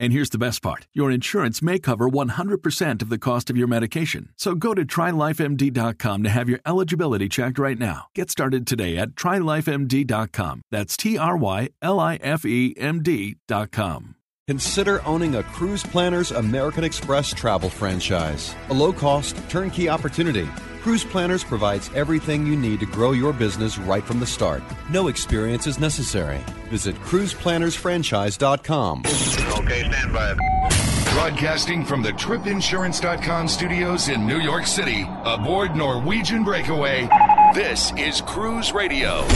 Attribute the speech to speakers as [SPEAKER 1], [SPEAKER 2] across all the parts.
[SPEAKER 1] And here's the best part your insurance may cover 100% of the cost of your medication. So go to trylifemd.com to have your eligibility checked right now. Get started today at trylifemd.com. That's T R Y L I F E M D.com.
[SPEAKER 2] Consider owning a Cruise Planners American Express travel franchise. A low cost, turnkey opportunity. Cruise Planners provides everything you need to grow your business right from the start. No experience is necessary. Visit cruiseplannersfranchise.com.
[SPEAKER 3] Okay, stand by.
[SPEAKER 4] Broadcasting from the tripinsurance.com studios in New York City, aboard Norwegian Breakaway, this is Cruise Radio.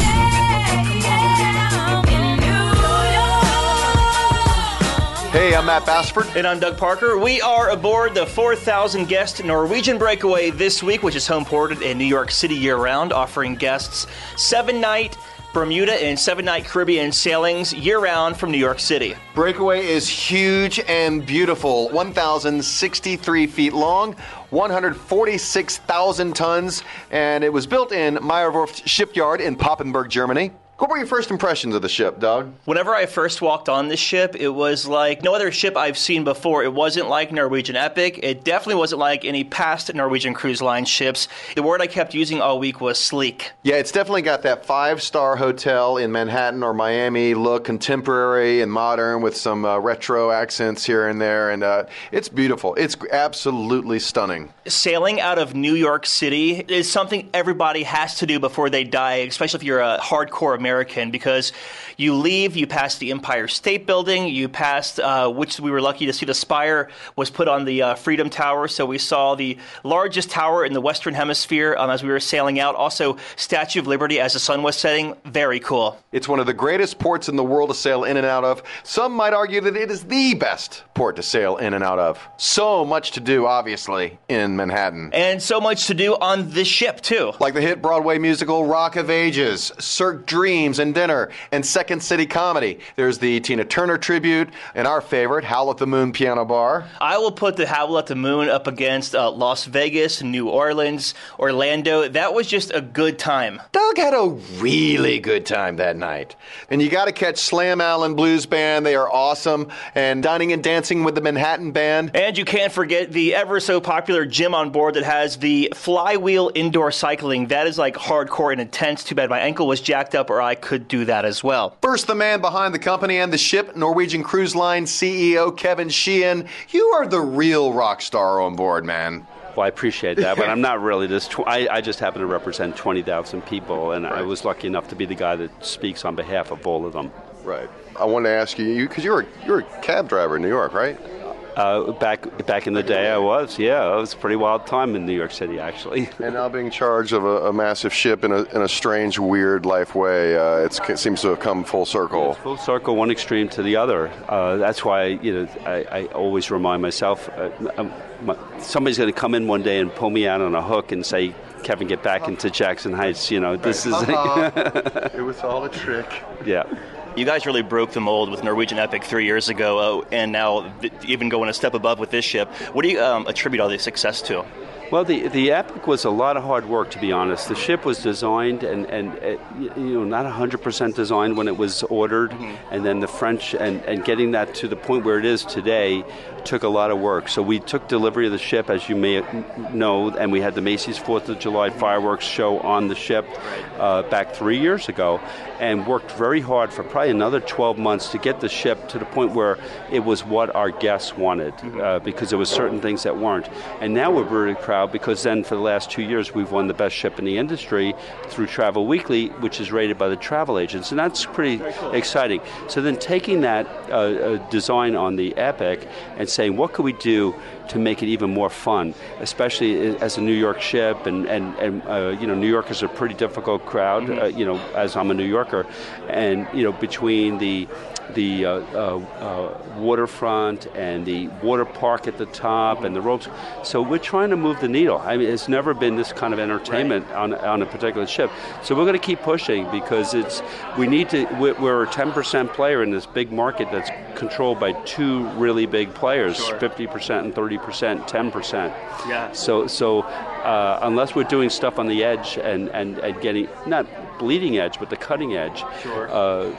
[SPEAKER 5] Hey, I'm Matt Bassford.
[SPEAKER 6] And I'm Doug Parker. We are aboard the 4,000 guest Norwegian Breakaway this week, which is home ported in New York City year round, offering guests seven night Bermuda and seven night Caribbean sailings year round from New York City.
[SPEAKER 5] Breakaway is huge and beautiful 1,063 feet long, 146,000 tons, and it was built in Meyerwerft Shipyard in Papenburg, Germany. What were your first impressions of the ship, Doug?
[SPEAKER 6] Whenever I first walked on this ship, it was like no other ship I've seen before. It wasn't like Norwegian Epic. It definitely wasn't like any past Norwegian Cruise Line ships. The word I kept using all week was sleek.
[SPEAKER 5] Yeah, it's definitely got that five star hotel in Manhattan or Miami look, contemporary and modern with some uh, retro accents here and there. And uh, it's beautiful. It's absolutely stunning.
[SPEAKER 6] Sailing out of New York City is something everybody has to do before they die, especially if you're a hardcore American, because you leave, you pass the Empire State Building, you passed, uh, which we were lucky to see the spire was put on the uh, Freedom Tower, so we saw the largest tower in the Western Hemisphere um, as we were sailing out. Also, Statue of Liberty as the sun was setting, very cool.
[SPEAKER 5] It's one of the greatest ports in the world to sail in and out of. Some might argue that it is the best port to sail in and out of. So much to do, obviously, in Manhattan.
[SPEAKER 6] And so much to do on this ship, too.
[SPEAKER 5] Like the hit Broadway musical Rock of Ages, Cirque Dreams and Dinner, and Second City Comedy. There's the Tina Turner tribute, and our favorite, Howl at the Moon Piano Bar.
[SPEAKER 6] I will put the Howl at the Moon up against uh, Las Vegas, New Orleans, Orlando. That was just a good time.
[SPEAKER 5] Doug had a really good time that night. And you got to catch Slam Allen Blues Band. They are awesome. And Dining and Dancing with the Manhattan Band.
[SPEAKER 6] And you can't forget the ever so popular gym on board that has the flywheel indoor cycling. That is like hardcore and intense. Too bad my ankle was jacked up, or I could do that as well.
[SPEAKER 5] First, the man behind the company and the ship, Norwegian Cruise Line CEO Kevin Sheehan. You are the real rock star on board, man.
[SPEAKER 7] Well, I appreciate that, but I'm not really. This tw- I, I just happen to represent 20,000 people, and I was lucky enough to be the guy that speaks on behalf of all of them.
[SPEAKER 5] Right. I want to ask you, because you're, you're a cab driver in New York, right?
[SPEAKER 7] Uh, back back in the day, I was. Yeah, it was a pretty wild time in New York City, actually.
[SPEAKER 5] And now being charged of a, a massive ship in a, in a strange, weird life way, uh, it's, it seems to have come full circle.
[SPEAKER 7] Full circle, one extreme to the other. Uh, that's why you know I, I always remind myself, uh, um, my, somebody's going to come in one day and pull me out on a hook and say, "Kevin, get back into Jackson Heights." You know, this is.
[SPEAKER 5] it was all a trick.
[SPEAKER 7] Yeah.
[SPEAKER 6] You guys really broke the mold with Norwegian Epic three years ago, uh, and now even going a step above with this ship. What do you um, attribute all the success to?
[SPEAKER 7] Well, the the Epic was a lot of hard work, to be honest. The ship was designed and and uh, you know not 100% designed when it was ordered, mm-hmm. and then the French and and getting that to the point where it is today took a lot of work. So we took delivery of the ship, as you may know, and we had the Macy's Fourth of July fireworks show on the ship uh, back three years ago, and worked very hard for probably another 12 months to get the ship to the point where it was what our guests wanted, uh, because there was certain things that weren't. And now we're very proud crowd because then for the last two years we've won the best ship in the industry through Travel Weekly, which is rated by the travel agents, and that's pretty exciting. So then taking that uh, uh, design on the Epic and saying, what could we do to make it even more fun, especially as a New York ship, and and, and uh, you know New Yorkers are a pretty difficult crowd, uh, you know, as I'm a New Yorker, and you know between the the uh, uh, uh, waterfront and the water park at the top and the ropes. So we're trying to move the needle. I mean, it's never been this kind of entertainment right. on, on a particular ship. So we're going to keep pushing because it's we need to. We're a 10% player in this big market that's controlled by two really big players, sure. 50% and 30%, 10%.
[SPEAKER 6] Yeah.
[SPEAKER 7] So so uh, unless we're doing stuff on the edge and, and, and getting not bleeding edge but the cutting edge.
[SPEAKER 6] Sure. Uh,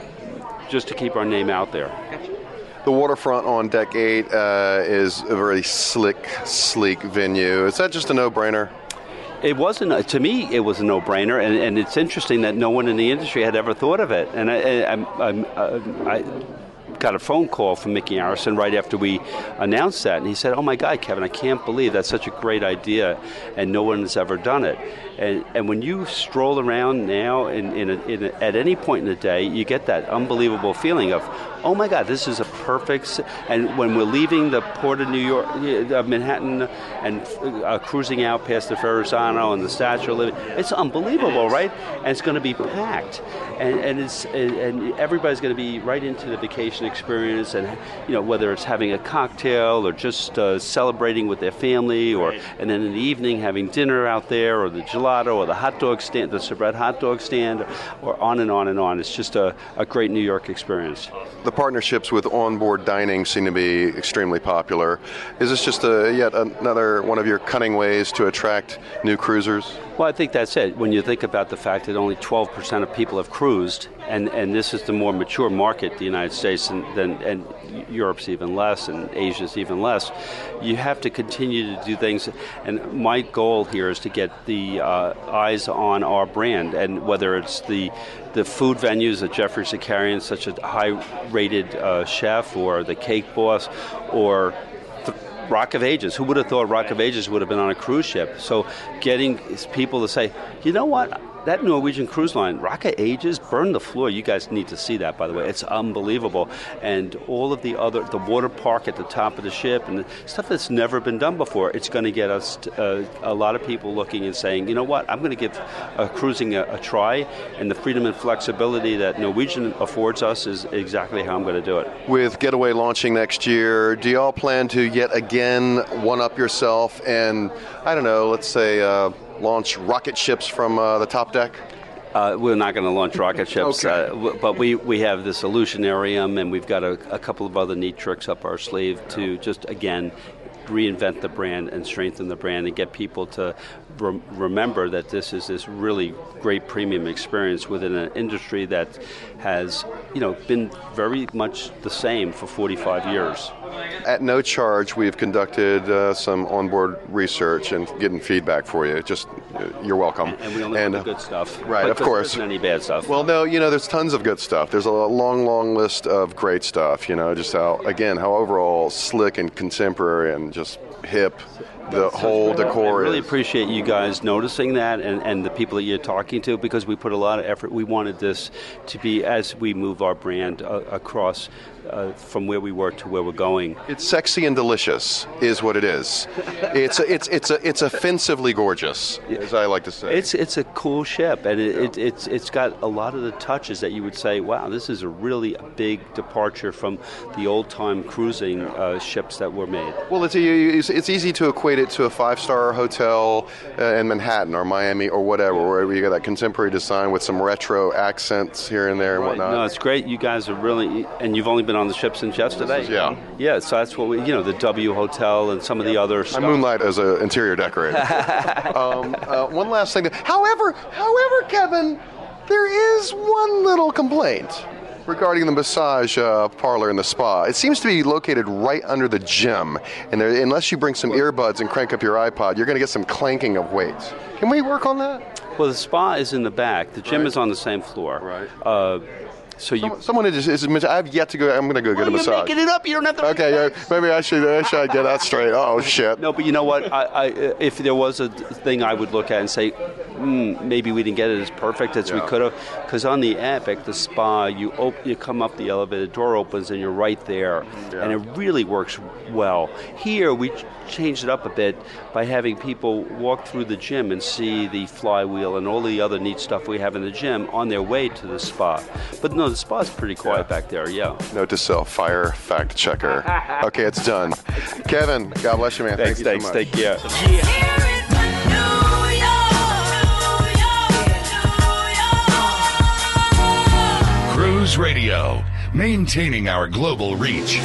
[SPEAKER 7] just to keep our name out there.
[SPEAKER 5] The waterfront on Deck 8 uh, is a very slick, sleek venue. Is that just a no brainer?
[SPEAKER 7] It wasn't to me. It was a no-brainer, and, and, it's interesting that no one in the industry had ever thought of it. And I, I, I, I got a phone call from Micky Arison right after we announced that, and he said, "Oh my God, Kevin, I can't believe that's such a great idea, and no one has ever done it." And, and when you stroll around now, in, in, a, in a, at any point in the day, you get that unbelievable feeling of, oh my God, this is a perfect. And when we're leaving the port of New York, uh, Manhattan, and uh, cruising out past the Verrazano and the Statue of Liberty, it's unbelievable, right? And it's going to be packed, and and it's and everybody's going to be right into the vacation experience, and you know whether it's having a cocktail or just uh, celebrating with their family, or and then in the evening having dinner out there, or the gelato, or the hot dog stand, the Sabrett hot dog stand, or on and on and on. It's just a, a great New York experience.
[SPEAKER 5] The partnerships with onboard dining seem to be extremely popular. Is this just a, yet another one of your cunning ways to attract new cruisers?
[SPEAKER 7] Well, I think that's it. When you think about the fact that only 12% of people have cruised, and, and this is the more mature market, the United States, and, and, and Europe's even less, and Asia's even less, you have to continue to do things. And my goal here is to get the uh, eyes on our brand, and whether it's the the food venues at Geoffrey Zakarian, such a high-rated uh, chef, or the Cake Boss, or Rock of Ages. Who would have thought Rock of Ages would have been on a cruise ship? So getting people to say, you know what, that Norwegian cruise line, Rock of Ages, burned the floor. You guys need to see that, by the way. It's unbelievable. And all of the other, the water park at the top of the ship and stuff that's never been done before, it's going to get us uh, a lot of people looking and saying, you know what, I'm going to give uh, cruising a, a, try. And the freedom and flexibility that Norwegian affords us is exactly how I'm going to do it.
[SPEAKER 5] With Getaway launching next year, do y'all plan to yet again one up yourself and, I don't know, let's say, uh, launch rocket ships from uh, the top deck?
[SPEAKER 7] Uh, we're not going to launch rocket ships,
[SPEAKER 5] okay.
[SPEAKER 7] uh, but we, we have this Illusionarium, and we've got a, a, couple of other neat tricks up our sleeve to just again reinvent the brand and strengthen the brand and get people to re- remember that this is this really great premium experience within an industry that has you know been very much the same for 45 years.
[SPEAKER 5] At no charge, we've conducted uh, some onboard research and getting feedback for you. Just uh, you're welcome.
[SPEAKER 7] And, and we only and, the good stuff,
[SPEAKER 5] right? Of course.
[SPEAKER 7] There any bad stuff.
[SPEAKER 5] Well, no, you know, there's tons of good stuff. There's a long, long list of great stuff. You know, just how again how overall slick and contemporary and just hip the whole decor
[SPEAKER 7] I really
[SPEAKER 5] is.
[SPEAKER 7] appreciate you guys noticing that and, and the people that you're talking to because we put a lot of effort. We wanted this to be as we move our brand uh, across uh, from where we were to where we're going.
[SPEAKER 5] It's sexy and delicious, is what it is. it's a, it's it's a, it's offensively gorgeous, as I like to say.
[SPEAKER 7] It's it's a cool ship, and it, it, it's it's got a lot of the touches that you would say, wow, this is a really big departure from the old time cruising uh, ships that were made.
[SPEAKER 5] Well, it's, it's easy to equate it to a five star hotel uh, in Manhattan or Miami or whatever, where you got that contemporary design with some retro accents here and there and
[SPEAKER 7] right.
[SPEAKER 5] whatnot.
[SPEAKER 7] No, it's great. You guys are really, and you've only been on the ship since yesterday.
[SPEAKER 5] Is, yeah.
[SPEAKER 7] Yeah, so that's what we, you know, the W Hotel and some of the other stuff.
[SPEAKER 5] I moonlight as an interior decorator. um, uh, one last thing. However, however, Kevin, there is one little complaint regarding the massage uh, parlor in the spa. It seems to be located right under the gym, and there, unless you bring some earbuds and crank up your iPod, you're going to get some clanking of weights. Can we work on that?
[SPEAKER 7] Well, the spa is in the back. The gym
[SPEAKER 5] right.
[SPEAKER 7] is on the same floor.
[SPEAKER 5] Right.
[SPEAKER 7] Uh, So you
[SPEAKER 5] Someone, someone is, is, is- I've yet to go. I'm going to go get a
[SPEAKER 6] You're
[SPEAKER 5] massage.
[SPEAKER 6] making it up. You don't have to.
[SPEAKER 5] Okay, yeah, maybe I should. I should get that straight. Oh shit.
[SPEAKER 7] No, but you know what? I, I, if there was a thing I would look at and say, mm, maybe we didn't get it as perfect as we could have, because on the Epic, the spa, you op- you come up the elevator, door opens, and you're right there, and it really works well. Here, we changed it up a bit by having people walk through the gym and see the flywheel and all the other neat stuff we have in the gym on their way to the spa. But no, the spot's pretty quiet back there. Yeah.
[SPEAKER 5] Note to self: fire fact checker. okay, it's done. Kevin, God bless you, man.
[SPEAKER 7] Thanks,
[SPEAKER 5] Thank
[SPEAKER 7] thanks.
[SPEAKER 5] you so much.
[SPEAKER 7] Take care.
[SPEAKER 4] Cruise Radio, maintaining our global reach.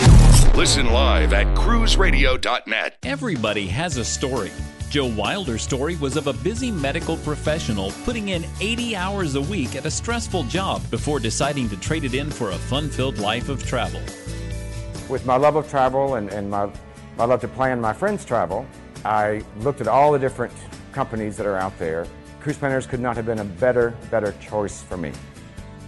[SPEAKER 4] Listen live at cruiseradio.net.
[SPEAKER 3] Everybody has a story. Joe Wilder's story was of a busy medical professional putting in 80 hours a week at a stressful job before deciding to trade it in for a fun filled life of travel.
[SPEAKER 8] With my love of travel and, and my, my love to plan my friends' travel, I looked at all the different companies that are out there. Cruise Planners could not have been a better, better choice for me.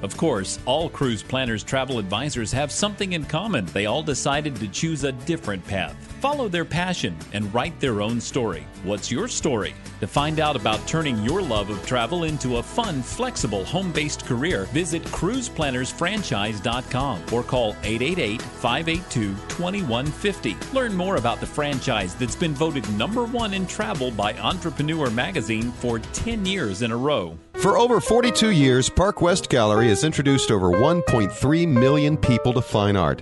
[SPEAKER 3] Of course, all cruise planners travel advisors have something in common. They all decided to choose a different path, follow their passion, and write their own story. What's your story? To find out about turning your love of travel into a fun, flexible, home based career, visit cruiseplannersfranchise.com or call 888 582 2150. Learn more about the franchise that's been voted number one in travel by Entrepreneur Magazine for 10 years in a row.
[SPEAKER 2] For over 42 years, Park West Gallery has introduced over 1.3 million people to fine art.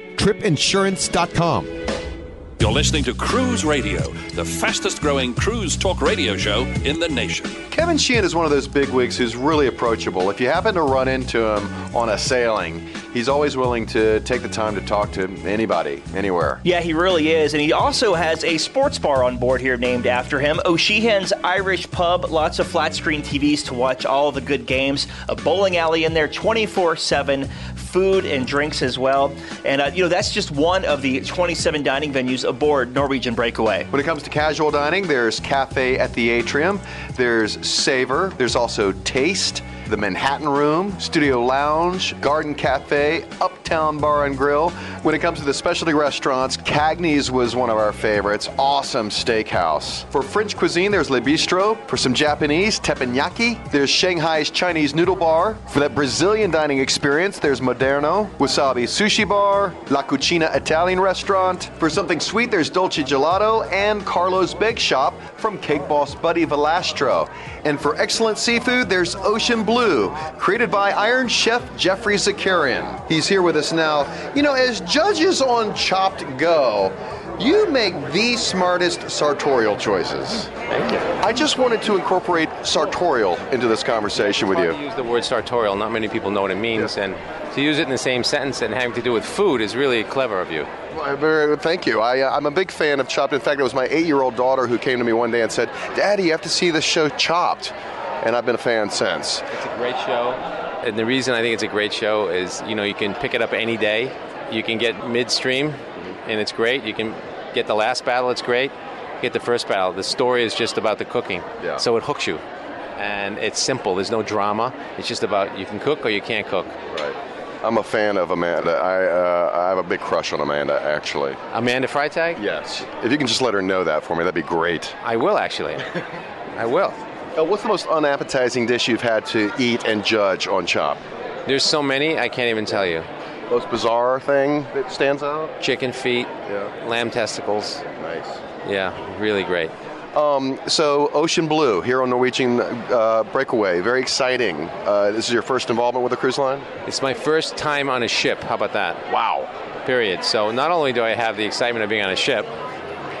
[SPEAKER 2] tripinsurance.com.
[SPEAKER 9] You're listening to Cruise Radio, the fastest growing cruise talk radio show in the nation.
[SPEAKER 5] Kevin Sheehan is one of those bigwigs who's really approachable. If you happen to run into him on a sailing, he's always willing to take the time to talk to anybody, anywhere.
[SPEAKER 6] Yeah, he really is. And he also has a sports bar on board here named after him. O'Sheehan's Irish Pub, lots of flat screen TVs to watch all the good games, a bowling alley in there 24 7, food and drinks as well. And, uh, you know, that's just one of the 27 dining venues aboard Norwegian Breakaway.
[SPEAKER 5] When it comes to casual dining, there's Cafe at the Atrium, there's Savor, there's also Taste, the Manhattan Room, Studio Lounge, Garden Cafe, Uptown Bar and Grill. When it comes to the specialty restaurants, Cagney's was one of our favorites. Awesome steakhouse. For French cuisine, there's Le Bistro. For some Japanese, teppanyaki. There's Shanghai's Chinese Noodle Bar. For that Brazilian dining experience, there's Moderno, Wasabi Sushi Bar, La Cucina Italian Restaurant. For something sweet, there's Dolce Gelato and Carlo's Bake Shop from Cake Boss Buddy Valastro. And for excellent seafood, there's Ocean Blue, created by Iron Chef Geoffrey Zakarian. He's here with us now. You know, as judges on Chopped go, you make the smartest sartorial choices.
[SPEAKER 10] Thank you.
[SPEAKER 5] I just wanted to incorporate sartorial into this conversation with you.
[SPEAKER 10] Use the word sartorial, not many people know what it means, and to use it in the same sentence and having to do with food is really clever of you.
[SPEAKER 5] Well, very- Thank you. I, uh, I'm a big fan of Chopped. In fact, it was my eight-year-old daughter who came to me one day and said, "Daddy, you have to see the show Chopped," and I've been a fan since.
[SPEAKER 10] It's a great show. And the reason I think it's a great show is, you know, you can pick it up any day. You can get midstream, and it's great. You can get the last battle, it's great. Get the first battle. The story is just about the cooking,
[SPEAKER 5] Yeah.
[SPEAKER 10] so it hooks you. And it's simple. There's no drama. It's just about you can cook or you can't cook.
[SPEAKER 5] Right. I'm a fan of Amanda. I uh, I have a big crush on Amanda, actually.
[SPEAKER 10] Amanda Freitag?
[SPEAKER 5] Yes. If you can just let her know that for me, that'd be great.
[SPEAKER 10] I will actually. I will.
[SPEAKER 5] Uh, what's the most unappetizing dish you've had to eat and judge on Chop?
[SPEAKER 10] There's so many, I can't even tell you.
[SPEAKER 5] Most bizarre thing that stands out?
[SPEAKER 10] Chicken feet,
[SPEAKER 5] Yeah.
[SPEAKER 10] lamb testicles.
[SPEAKER 5] Nice.
[SPEAKER 10] Yeah, really great.
[SPEAKER 5] Um, so, Ocean Blue here on Norwegian uh, Breakaway. Very exciting. Uh, this is your first involvement with a cruise line?
[SPEAKER 10] It's my first time on a ship. How about that?
[SPEAKER 5] Wow.
[SPEAKER 10] Period. So not only do I have the excitement of being on a ship,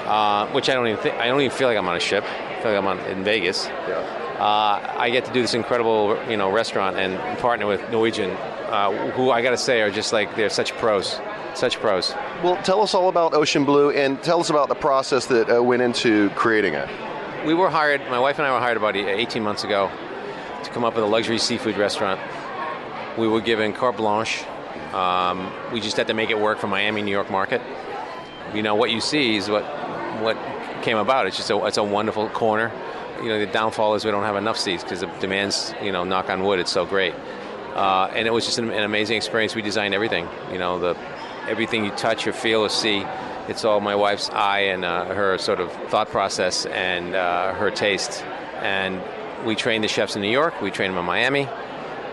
[SPEAKER 10] uh, which I don't even think, I don't even feel like I'm on a ship. I feel like I'm on, in Vegas.
[SPEAKER 5] Yeah.
[SPEAKER 10] Uh, I get to do this incredible, you know, restaurant and partner with Norwegian, uh, who I got to say are just like they're such pros, such pros.
[SPEAKER 5] Well, tell us all about Ocean Blue and tell us about the process that uh, went into creating it.
[SPEAKER 10] We were hired. My wife and I were hired about 18 months ago to come up with a luxury seafood restaurant. We were given carte blanche. Um, we just had to make it work for Miami, New York market. You know what you see is what what came about. It's just a it's a wonderful corner. You know the downfall is we don't have enough seats because the demands. You know, knock on wood, it's so great. Uh, and it was just an, an amazing experience. We designed everything. You know, the everything you touch or feel or see. It's all my wife's eye and uh, her sort of thought process and uh, her taste. And we train the chefs in New York. We train them in Miami,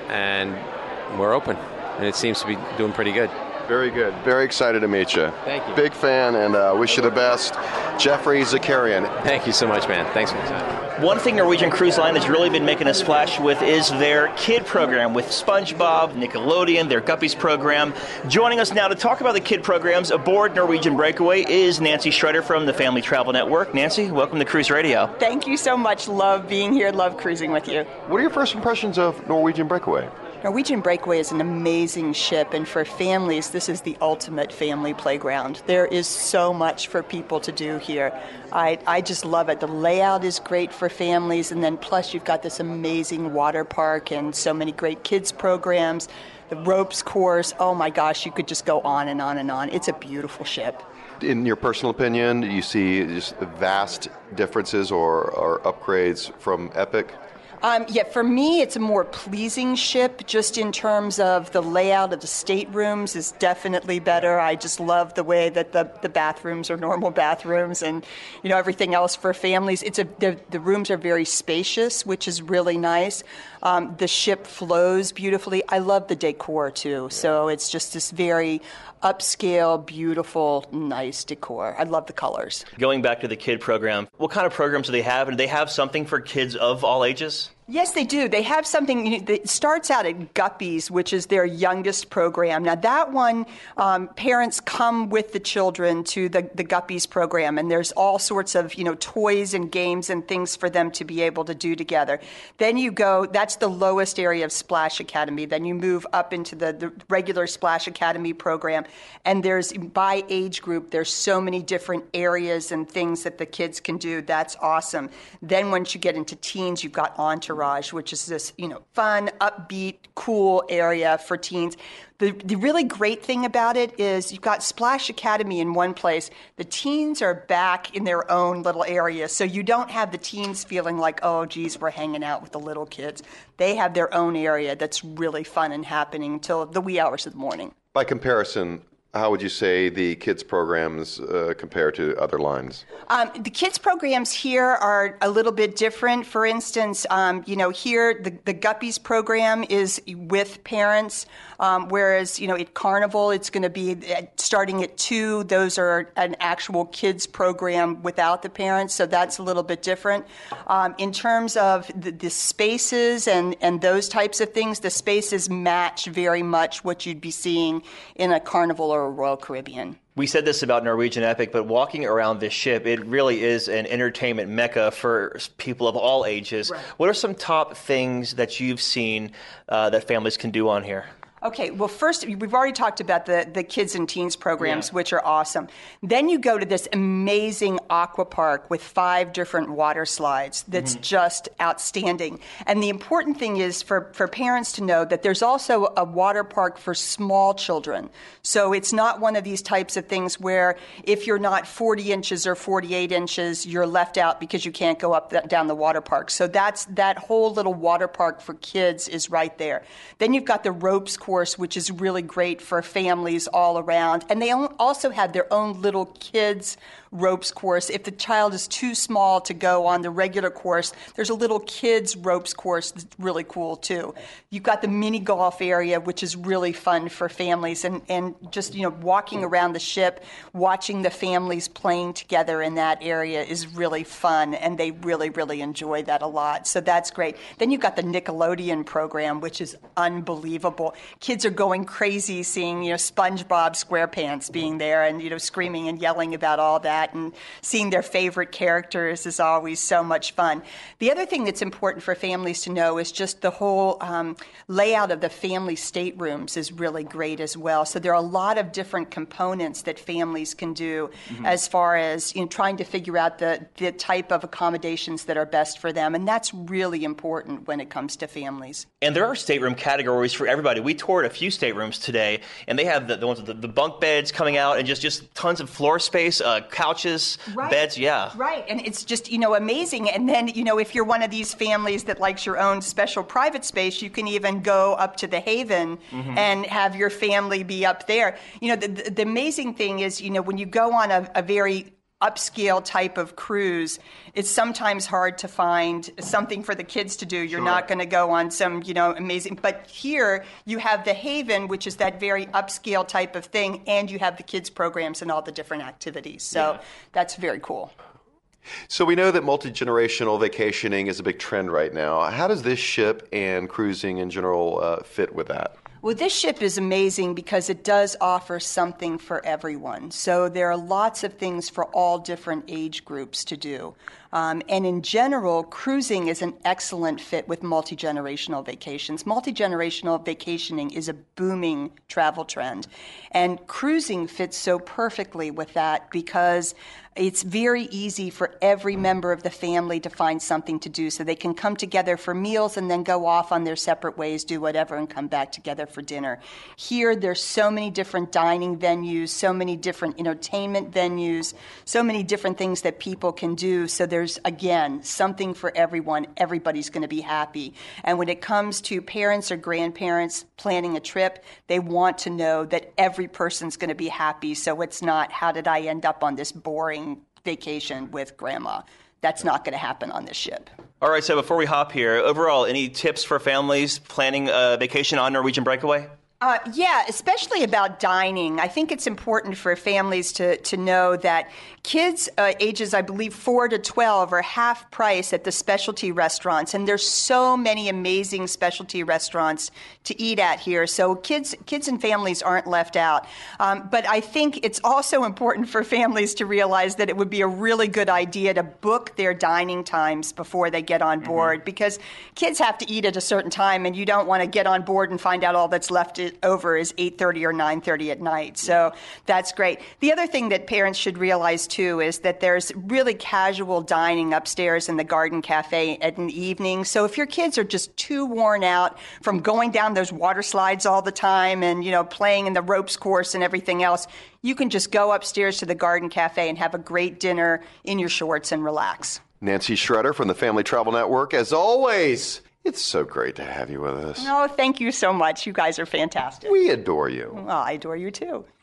[SPEAKER 10] and we're open. And it seems to be doing pretty good.
[SPEAKER 5] Very good. Very excited to meet you.
[SPEAKER 10] Thank you.
[SPEAKER 5] Big fan and uh, wish you the best. Geoffrey Zakarian.
[SPEAKER 10] Thank you so much, man. Thanks for the time.
[SPEAKER 6] One thing Norwegian Cruise Line has really been making a splash with is their kid program with SpongeBob, Nickelodeon, their Guppies program. Joining us now to talk about the kid programs aboard Norwegian Breakaway is Nancy Schroeder from the Family Travel Network. Nancy, welcome to Cruise Radio.
[SPEAKER 11] Thank you so much. Love being here. Love cruising with you.
[SPEAKER 5] What are your first impressions of Norwegian Breakaway?
[SPEAKER 11] Norwegian Breakaway is an amazing ship, and for families, this is the ultimate family playground. There is so much for people to do here. I, I just love it. The layout is great for families, and then plus, you've got this amazing water park and so many great kids' programs. The ropes course, oh my gosh, you could just go on and on and on. It's a beautiful ship.
[SPEAKER 5] In your personal opinion, do you see just vast differences or, or upgrades from Epic?
[SPEAKER 11] Um, yeah, for me, it's a more pleasing ship just in terms of the layout of the staterooms is definitely better. I just love the way that the, the bathrooms are normal bathrooms and, you know, everything else for families. It's a, the, the rooms are very spacious, which is really nice. Um, the ship flows beautifully. I love the decor too. So it's just this very upscale, beautiful, nice decor. I love the colors.
[SPEAKER 6] Going back to the kid program, what kind of programs do they have? And do they have something for kids of all ages?
[SPEAKER 11] Yes, they do. They have something that starts out at Guppies, which is their youngest program. Now, that one, um, parents come with the children to the, the Guppies program, and there's all sorts of you know toys and games and things for them to be able to do together. Then you go. That's the lowest area of Splash Academy. Then you move up into the, the regular Splash Academy program, and there's by age group. There's so many different areas and things that the kids can do. That's awesome. Then once you get into teens, you've got Which is this, you know, fun, upbeat, cool area for teens. The, the really great thing about it is you've got Splash Academy in one place. The teens are back in their own little area, so you don't have the teens feeling like, oh, geez, we're hanging out with the little kids. They have their own area that's really fun and happening until the wee hours of the morning.
[SPEAKER 5] By comparison, how would you say the kids programs uh, compare to other lines?
[SPEAKER 11] Um, the kids programs here are a little bit different. For instance, um, you know, here the, the Guppies program is with parents, um, whereas you know at Carnival it's going to be at, starting at two. Those are an actual kids program without the parents, so that's a little bit different. Um, in terms of the, the spaces and and those types of things, the spaces match very much what you'd be seeing in a Carnival or Royal Caribbean.
[SPEAKER 6] We said this about Norwegian Epic, but walking around this ship, it really is an entertainment mecca for people of all ages. What are some top things that you've seen uh, that families can do on here?
[SPEAKER 11] Okay, well, first, we've already talked about the, the kids and teens programs, yeah. which are awesome. Then you go to this amazing aqua park with five different water slides that's mm-hmm. just outstanding. And the important thing is for, for parents to know that there's also a water park for small children. So it's not one of these types of things where if you're not 40 inches or 48 inches, you're left out because you can't go up that, down the water park. So that's that whole little water park for kids is right there. Then you've got the ropes course, which is really great for families all around. And they also have their own little kids ropes course. If the child is too small to go on the regular course, there's a little kids ropes course that's really cool too. You've got the mini golf area, which is really fun for families, and, and just you know walking around the ship, watching the families playing together in that area is really fun, and they really really enjoy that a lot. So that's great. Then you've got the Nickelodeon program, which is unbelievable. Kids are going crazy seeing you know SpongeBob SquarePants being there and you know screaming and yelling about all that that, and seeing their favorite characters is always so much fun. The other thing that's important for families to know is just the whole um, layout of the family staterooms is really great as well. So there are a lot of different components that families can do mm-hmm. as far as you know, trying to figure out the, the type of accommodations that are best for them, and that's really important when it comes to families.
[SPEAKER 6] And there are stateroom categories for everybody. We toured a few staterooms today, and they have the, the ones with the, the bunk beds coming out and just, just tons of floor space, uh, couches,
[SPEAKER 11] right.
[SPEAKER 6] beds. Yeah.
[SPEAKER 11] Right. And it's just, you know, amazing. And then, you know, if you're one of these families that likes your own special private space, you can even go up to the Haven mm-hmm. and have your family be up there. You know, the, the, the amazing thing is, you know, when you go on a, a very upscale type of cruise, it's sometimes hard to find something for the kids to do. You're sure. not going to go on some, you know, amazing. But here you have the Haven, which is that very upscale type of thing, and you have the kids programs and all the different activities. So yeah. that's very cool.
[SPEAKER 5] So we know that multi generational vacationing is a big trend right now. How does this ship and cruising in general uh, fit with that?
[SPEAKER 11] Well, this ship is amazing because it does offer something for everyone. So there are lots of things for all different age groups to do. Um, and in general, cruising is an excellent fit with multi generational vacations. Multi generational vacationing is a booming travel trend. And cruising fits so perfectly with that because it's very easy for every member of the family to find something to do so they can come together for meals and then go off on their separate ways, do whatever, and come back together for dinner. Here, there's so many different dining venues, so many different entertainment venues, so many different things that people can do. So there's, again, something for everyone. Everybody's going to be happy. And when it comes to parents or grandparents planning a trip, they want to know that every person's going to be happy. So it's not, how did I end up on this boring vacation with grandma. That's not going to happen on this ship.
[SPEAKER 6] All right, so before we hop here, overall, any tips for families planning a vacation on Norwegian Breakaway?
[SPEAKER 11] Uh, yeah, especially about dining. I think it's important for families to, to know that kids uh, ages, I believe, 4 to 12 are half price at the specialty restaurants. And there's so many amazing specialty restaurants to eat at here. So kids, kids and families aren't left out. Um, but I think it's also important for families to realize that it would be a really good idea to book their dining times before they get on board mm-hmm. because kids have to eat at a certain time and you don't want to get on board and find out all that's left over is 8:30 or 9:30 at night. So that's great. The other thing that parents should realize too is that there's really casual dining upstairs in the garden cafe at an evening. So if your kids are just too worn out from going down those water slides all the time and you know playing in the ropes course and everything else, you can just go upstairs to the garden cafe and have a great dinner in your shorts and relax.
[SPEAKER 5] Nancy Schroeder from the Family Travel Network, as always. It's so great to have you with us.
[SPEAKER 11] Oh, thank you so much. You guys are fantastic.
[SPEAKER 5] We adore you.
[SPEAKER 11] Well, I adore you too.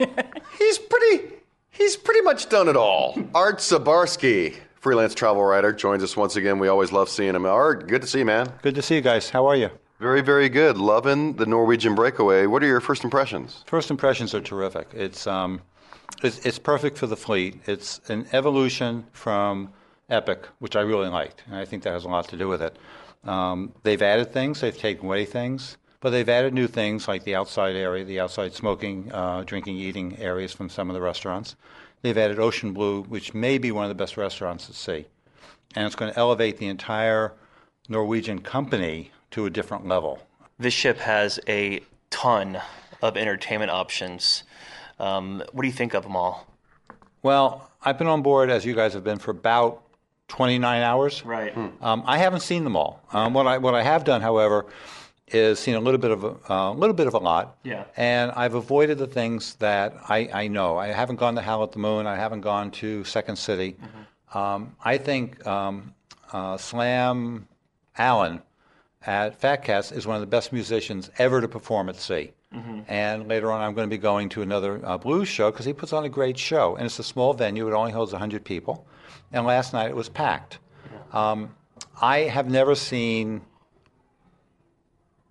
[SPEAKER 5] he's pretty he's pretty much done it all. Art Sbarsky, freelance travel writer, joins us once again. We always love seeing him. Art, good to see you, man.
[SPEAKER 12] Good to see you guys. How are you?
[SPEAKER 5] Very, very good. Loving the Norwegian breakaway. What are your first impressions?
[SPEAKER 12] First impressions are terrific. It's um, it's, it's perfect for the fleet. It's an evolution from Epic, which I really liked, and I think that has a lot to do with it. Um, they've added things, they've taken away things, but they've added new things like the outside area, the outside smoking, uh, drinking, eating areas from some of the restaurants. They've added Ocean Blue, which may be one of the best restaurants at sea. And it's going to elevate the entire Norwegian company to a different level.
[SPEAKER 6] This ship has a ton of entertainment options. Um, what do you think of them all?
[SPEAKER 12] Well, I've been on board, as you guys have been, for about 29 hours.
[SPEAKER 6] Right.
[SPEAKER 12] Um, I haven't seen them all. Um, what I what I have done, however, is seen a little bit of a uh, little bit of a lot.
[SPEAKER 6] Yeah.
[SPEAKER 12] And I've avoided the things that I, I know. I haven't gone to Howl at the Moon. I haven't gone to Second City. Um, I think um, uh, Slam Allen at Fat Cats is one of the best musicians ever to perform at sea.
[SPEAKER 6] Mhm.
[SPEAKER 12] And later on, I'm going to be going to another uh, blues show because he puts on a great show. And it's a small venue, it only holds 100 people. And last night it was packed. Um, I have never seen,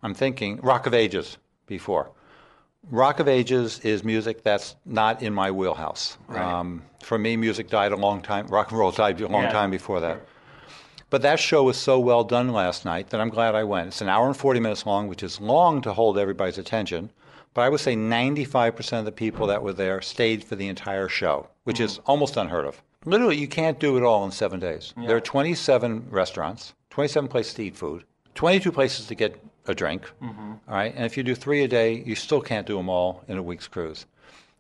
[SPEAKER 12] I'm thinking, Rock of Ages before. Rock of Ages is music that's not in my wheelhouse.
[SPEAKER 6] Right.
[SPEAKER 12] Um, for me, music died a long time, rock and roll died a long
[SPEAKER 6] Yeah.
[SPEAKER 12] time before that. But that show was so well done last night that I'm glad I went. It's an hour and 40 minutes long, which is long to hold everybody's attention. But I would say 95% of the people that were there stayed for the entire show, which is almost unheard of. Literally, you can't do it all in seven days. There are 27 restaurants, 27 places to eat food, 22 places to get a drink.
[SPEAKER 6] Mhm.
[SPEAKER 12] All right, and if you do three a day, you still can't do them all in a week's cruise.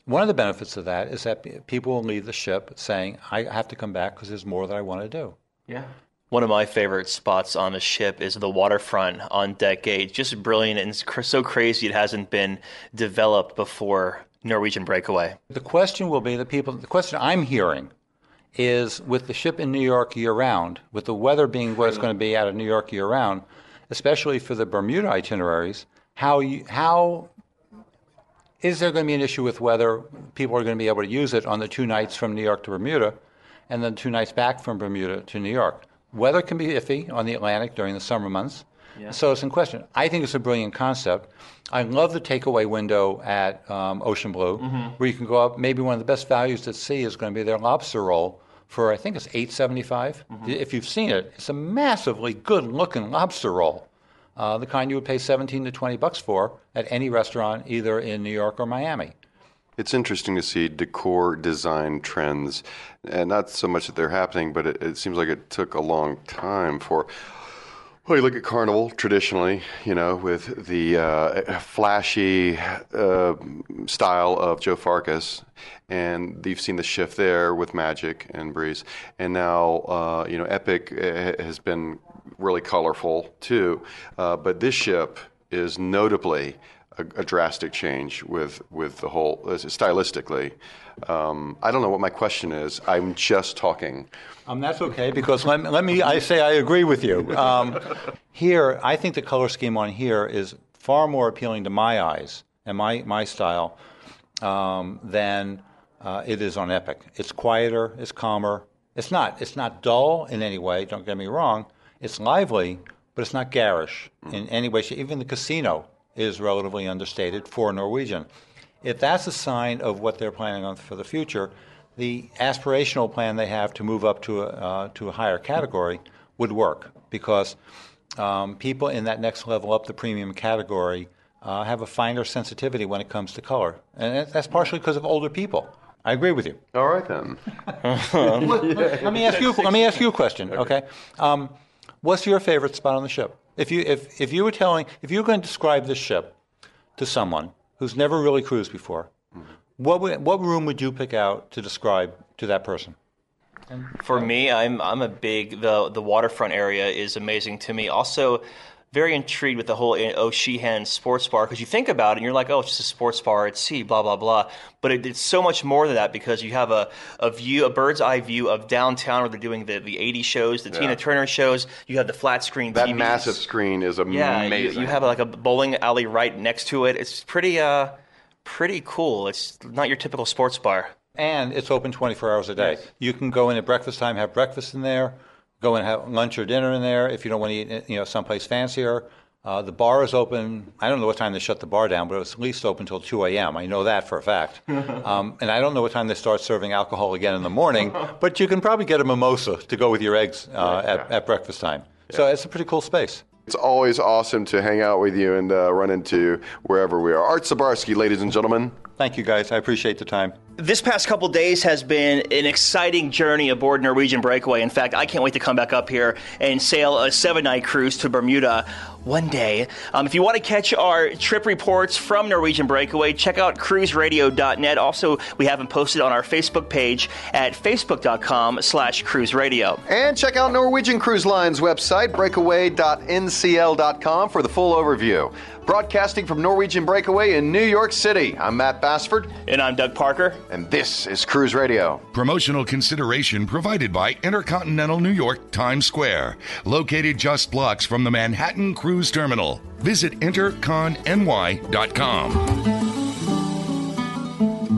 [SPEAKER 12] One of the benefits of that is that people will leave the ship saying, "I have to come back because there's more that I want to do."
[SPEAKER 6] Yeah. One of my favorite spots on the ship is the waterfront on Deck 8. Just brilliant and so crazy it hasn't been developed before Norwegian Breakaway.
[SPEAKER 12] The question will be the people. The question I'm hearing is with the ship in New York year round, with the weather being what it's going to be out of New York year round, especially for the Bermuda itineraries, how you, how is there going to be an issue with whether people are going to be able to use it on the two nights from New York to Bermuda, and then two nights back from Bermuda to New York? Weather can be iffy on the Atlantic during the summer months.
[SPEAKER 6] Yeah.
[SPEAKER 12] So it's in question. I think it's a brilliant concept. I love the takeaway window at um, Ocean Blue,
[SPEAKER 6] Mhm.
[SPEAKER 12] where you can go up. Maybe one of the best values at sea is going to be their lobster roll for I think it's eight If you've seen it, it's a massively good-looking lobster roll, uh, the kind you would pay seventeen to twenty bucks for at any restaurant, either in New York or Miami.
[SPEAKER 13] It's interesting to see decor design trends, and not so much that they're happening, but it, it seems like it took a long time for. Well, you look at Carnival traditionally, you know, with the uh, flashy uh, style of Joe Farcus, and you've seen the shift there with Magic and Breeze, and now uh, you know Epic uh, has been really colorful too, uh, but this ship is notably a, a drastic change with with the whole stylistically. Um, I don't know what my question is. I'm just talking.
[SPEAKER 12] Um, that's okay because let, me- let me. I say I agree with you. Um, here, I think the color scheme on here is far more appealing to my eyes and my my style um, than uh, it is on Epic. It's quieter. It's calmer. It's not. It's not dull in any way. Don't get me wrong. It's lively, but it's not garish in any way. Even the casino is relatively understated for Norwegian. If that's a sign of what they're planning on for the future, the aspirational plan they have to move up to a, uh, to a higher category would work because um, people in that next level up the premium category uh, have a finer sensitivity when it comes to color. And that's partially because of older people. I agree with you.
[SPEAKER 13] All right then.
[SPEAKER 12] let me ask you. Let me ask you a question. Okay. Um, what's your favorite spot on the ship? If you if if you were telling if you were going to describe this ship to someone who's never really cruised before, mm-hmm. what would, what room would you pick out to describe to that person?
[SPEAKER 6] For me, I'm I'm a big the the waterfront area is amazing to me. Also, very intrigued with the whole O'Sheehan sports bar because you think about it and you're like, oh, it's just a sports bar at sea, blah blah blah. But it, it's so much more than that because you have a, a view, a bird's eye view of downtown where they're doing the the 80 shows, the
[SPEAKER 13] Yeah.
[SPEAKER 6] Tina Turner shows. You have the flat screen
[SPEAKER 13] That
[SPEAKER 6] TVs.
[SPEAKER 13] massive screen is amazing.
[SPEAKER 6] Yeah, you,
[SPEAKER 13] amazing.
[SPEAKER 6] you have like a bowling alley right next to it. It's pretty uh pretty cool. It's not your typical sports bar.
[SPEAKER 12] And it's open 24 hours a day. You can go in at breakfast time, have breakfast in there, go and have lunch or dinner in there if you don't want to eat, you know, someplace fancier. Uh, the bar is open. I don't know what time they shut the bar down, but it's at least open until 2 a.m. I know that for a fact. um, and I don't know what time they start serving alcohol again in the morning, but you can probably get a mimosa to go with your eggs uh, at, at breakfast time. So it's a pretty cool space.
[SPEAKER 13] It's always awesome to hang out with you and uh, run into wherever we are. Art Sbarsky, ladies and gentlemen.
[SPEAKER 12] Thank you, guys. I appreciate the time.
[SPEAKER 6] This past couple days has been an exciting journey aboard Norwegian Breakaway. In fact, I can't wait to come back up here and sail a seven night cruise to Bermuda. One day. Um, if you want to catch our trip reports from Norwegian Breakaway, check out cruiseradio.net. Also, we have them posted on our Facebook page at facebook.com slash cruiseradio.
[SPEAKER 5] And check out Norwegian Cruise Line's website, breakaway.ncl.com, for the full overview. Broadcasting from Norwegian Breakaway in New York City, I'm Matt Bassford.
[SPEAKER 6] And I'm Doug Parker.
[SPEAKER 5] And this is Cruise Radio.
[SPEAKER 4] Promotional consideration provided by Intercontinental New York Times Square, located just blocks from the Manhattan Cruise Terminal. Visit interconny.com.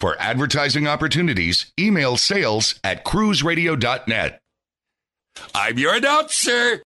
[SPEAKER 4] For advertising opportunities, email sales at cruiseradio.net. I'm your announcer.